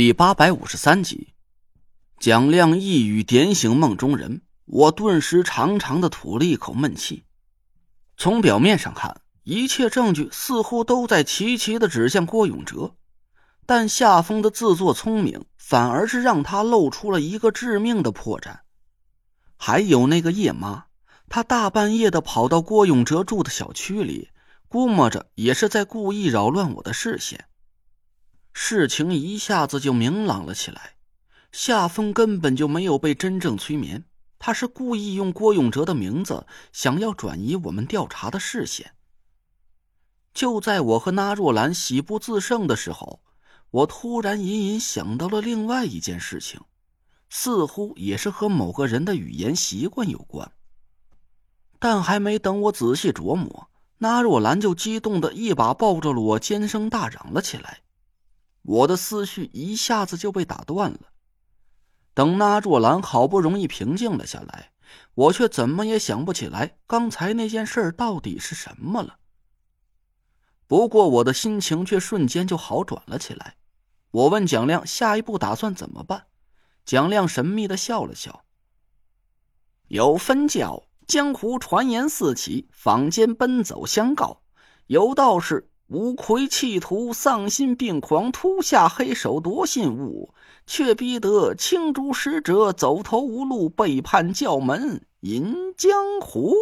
第八百五十三集，蒋亮一语点醒梦中人，我顿时长长的吐了一口闷气。从表面上看，一切证据似乎都在齐齐的指向郭永哲，但夏风的自作聪明，反而是让他露出了一个致命的破绽。还有那个叶妈，她大半夜的跑到郭永哲住的小区里，估摸着也是在故意扰乱我的视线。事情一下子就明朗了起来，夏风根本就没有被真正催眠，他是故意用郭永哲的名字，想要转移我们调查的视线。就在我和那若兰喜不自胜的时候，我突然隐隐想到了另外一件事情，似乎也是和某个人的语言习惯有关。但还没等我仔细琢磨，那若兰就激动的一把抱住了我，尖声大嚷了起来。我的思绪一下子就被打断了。等那若兰好不容易平静了下来，我却怎么也想不起来刚才那件事到底是什么了。不过我的心情却瞬间就好转了起来。我问蒋亮下一步打算怎么办，蒋亮神秘的笑了笑：“有分教，江湖传言四起，坊间奔走相告，有道是。”吴奎企图丧心病狂，突下黑手夺信物，却逼得青竹使者走投无路，背叛教门，隐江湖。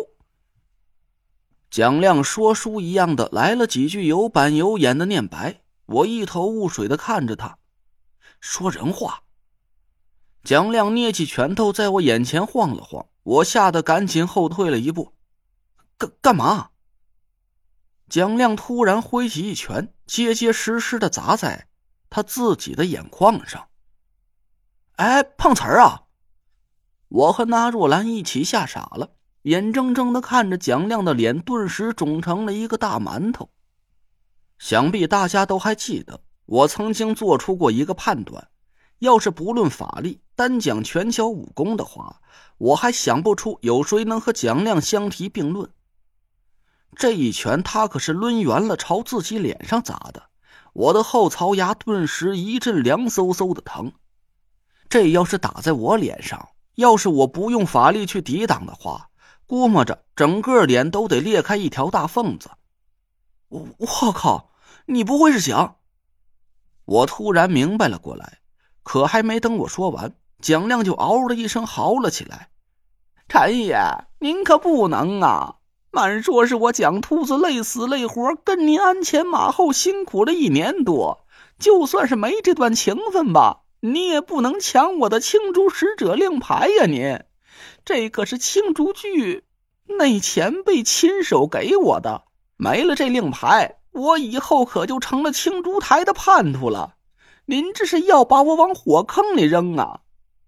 蒋亮说书一样的来了几句有板有眼的念白，我一头雾水的看着他，说人话。蒋亮捏起拳头在我眼前晃了晃，我吓得赶紧后退了一步，干干嘛？蒋亮突然挥起一拳，结结实实的砸在他自己的眼眶上。哎，碰瓷儿啊！我和那若兰一起吓傻了，眼睁睁的看着蒋亮的脸顿时肿成了一个大馒头。想必大家都还记得，我曾经做出过一个判断：要是不论法力，单讲拳脚武功的话，我还想不出有谁能和蒋亮相提并论。这一拳，他可是抡圆了朝自己脸上砸的，我的后槽牙顿时一阵凉飕飕的疼。这要是打在我脸上，要是我不用法力去抵挡的话，估摸着整个脸都得裂开一条大缝子。我我靠！你不会是想……我突然明白了过来，可还没等我说完，蒋亮就嗷的一声嚎了起来：“陈爷，您可不能啊！”满说是我蒋秃子累死累活跟您鞍前马后辛苦了一年多，就算是没这段情分吧，你也不能抢我的青竹使者令牌呀！您，这可是青竹剧那前辈亲手给我的，没了这令牌，我以后可就成了青竹台的叛徒了。您这是要把我往火坑里扔啊？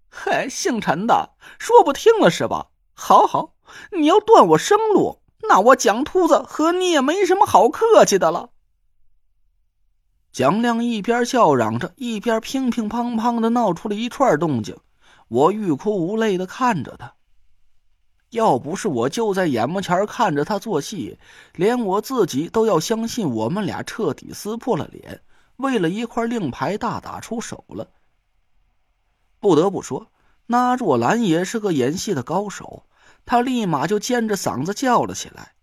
嗨，姓陈的，说不听了是吧？好好，你要断我生路！那我蒋秃子和你也没什么好客气的了。蒋亮一边叫嚷着，一边乒乒乓乓的闹出了一串动静。我欲哭无泪的看着他。要不是我就在眼目前看着他做戏，连我自己都要相信我们俩彻底撕破了脸，为了一块令牌大打出手了。不得不说，那若兰也是个演戏的高手。他立马就尖着嗓子叫了起来：“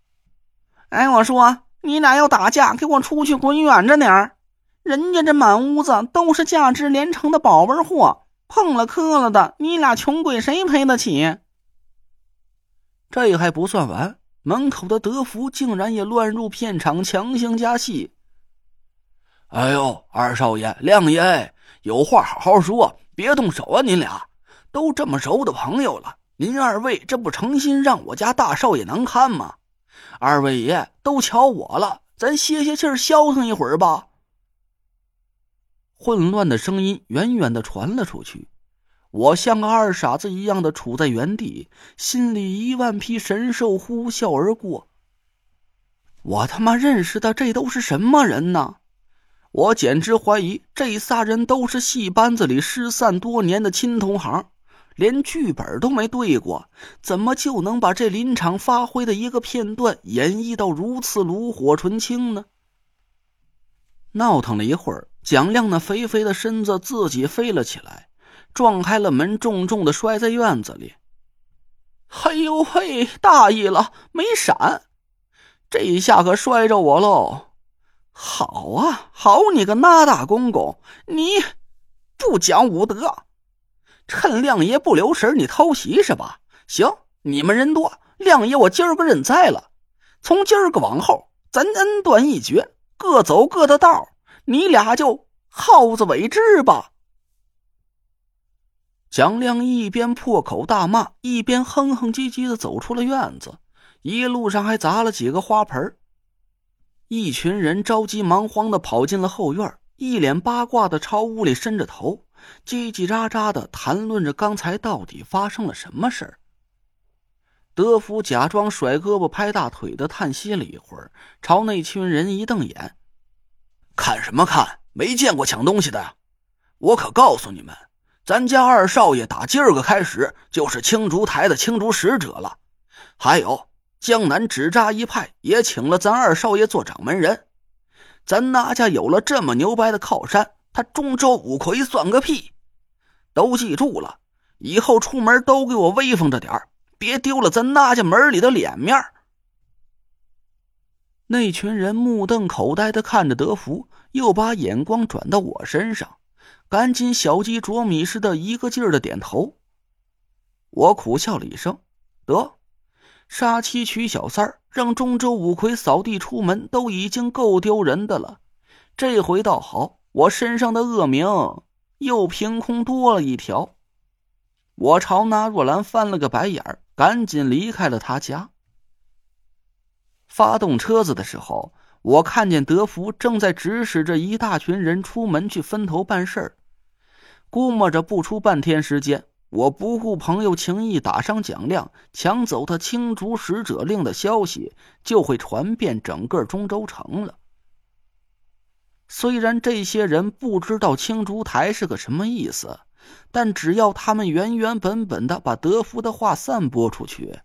哎，我说你俩要打架，给我出去滚远着点儿！人家这满屋子都是价值连城的宝贝货，碰了磕了的，你俩穷鬼谁赔得起？”这还不算完，门口的德福竟然也乱入片场，强行加戏。“哎呦，二少爷、亮爷，有话好好说，别动手啊！您俩都这么熟的朋友了。”您二位这不诚心让我家大少爷难堪吗？二位爷都瞧我了，咱歇歇气儿，消停一会儿吧。混乱的声音远远的传了出去，我像个二傻子一样的杵在原地，心里一万匹神兽呼啸而过。我他妈认识的这都是什么人呢？我简直怀疑这仨人都是戏班子里失散多年的亲同行。连剧本都没对过，怎么就能把这临场发挥的一个片段演绎到如此炉火纯青呢？闹腾了一会儿，蒋亮那肥肥的身子自己飞了起来，撞开了门，重重的摔在院子里。哎呦嘿，大意了，没闪，这一下可摔着我喽！好啊，好你个那大公公，你不讲武德，趁亮爷不留神，你偷袭是吧？行，你们人多，亮爷我今儿个认栽了。从今儿个往后，咱恩断义绝，各走各的道。你俩就耗子尾汁吧。蒋亮一边破口大骂，一边哼哼唧唧的走出了院子，一路上还砸了几个花盆。一群人着急忙慌的跑进了后院，一脸八卦的朝屋里伸着头，叽叽喳喳的谈论着刚才到底发生了什么事儿。德福假装甩胳膊拍大腿的叹息了一会儿，朝那群人一瞪眼：“看什么看？没见过抢东西的！我可告诉你们。”咱家二少爷打今儿个开始就是青竹台的青竹使者了，还有江南纸扎一派也请了咱二少爷做掌门人。咱那家有了这么牛掰的靠山，他中州五魁算个屁！都记住了，以后出门都给我威风着点别丢了咱那家门里的脸面。那群人目瞪口呆的看着德福，又把眼光转到我身上。赶紧小鸡啄米似的，一个劲儿的点头。我苦笑了一声：“得，杀妻娶小三儿，让中州五魁扫地出门，都已经够丢人的了。这回倒好，我身上的恶名又凭空多了一条。”我朝那若兰翻了个白眼儿，赶紧离开了他家。发动车子的时候，我看见德福正在指使着一大群人出门去分头办事儿。估摸着不出半天时间，我不顾朋友情谊打伤蒋亮，抢走他青竹使者令的消息就会传遍整个中州城了。虽然这些人不知道青竹台是个什么意思，但只要他们原原本本的把德福的话散播出去，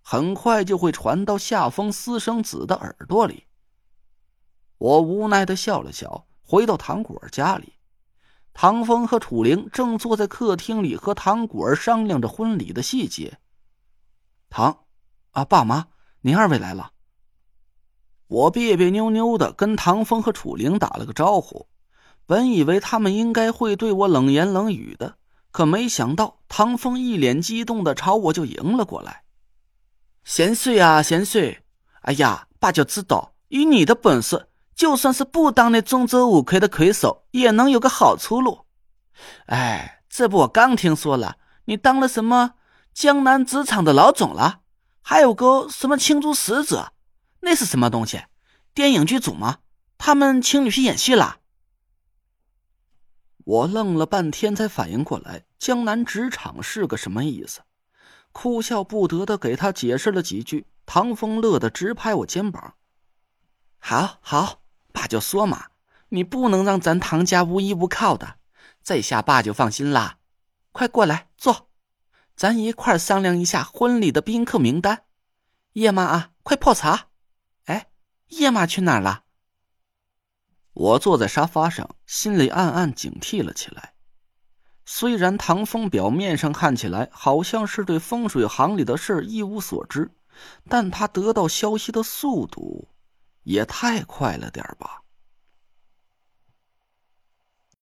很快就会传到夏风私生子的耳朵里。我无奈的笑了笑，回到唐果儿家里。唐风和楚灵正坐在客厅里和唐果儿商量着婚礼的细节。唐，啊，爸妈，您二位来了。我别别扭扭的跟唐风和楚灵打了个招呼，本以为他们应该会对我冷言冷语的，可没想到唐风一脸激动的朝我就迎了过来。贤岁啊，贤岁！哎呀，爸就知道，以你的本事。就算是不当那中州五魁的魁首，也能有个好出路。哎，这不我刚听说了，你当了什么江南纸厂的老总了？还有个什么青竹使者，那是什么东西？电影剧组吗？他们请你去演戏了？我愣了半天，才反应过来，江南职场是个什么意思，哭笑不得的给他解释了几句。唐风乐得直拍我肩膀：“好好。”爸就说嘛，你不能让咱唐家无依无靠的，这下爸就放心啦。快过来坐，咱一块商量一下婚礼的宾客名单。叶妈啊，快泡茶。哎，叶妈去哪儿了？我坐在沙发上，心里暗暗警惕了起来。虽然唐风表面上看起来好像是对风水行里的事一无所知，但他得到消息的速度。也太快了点吧。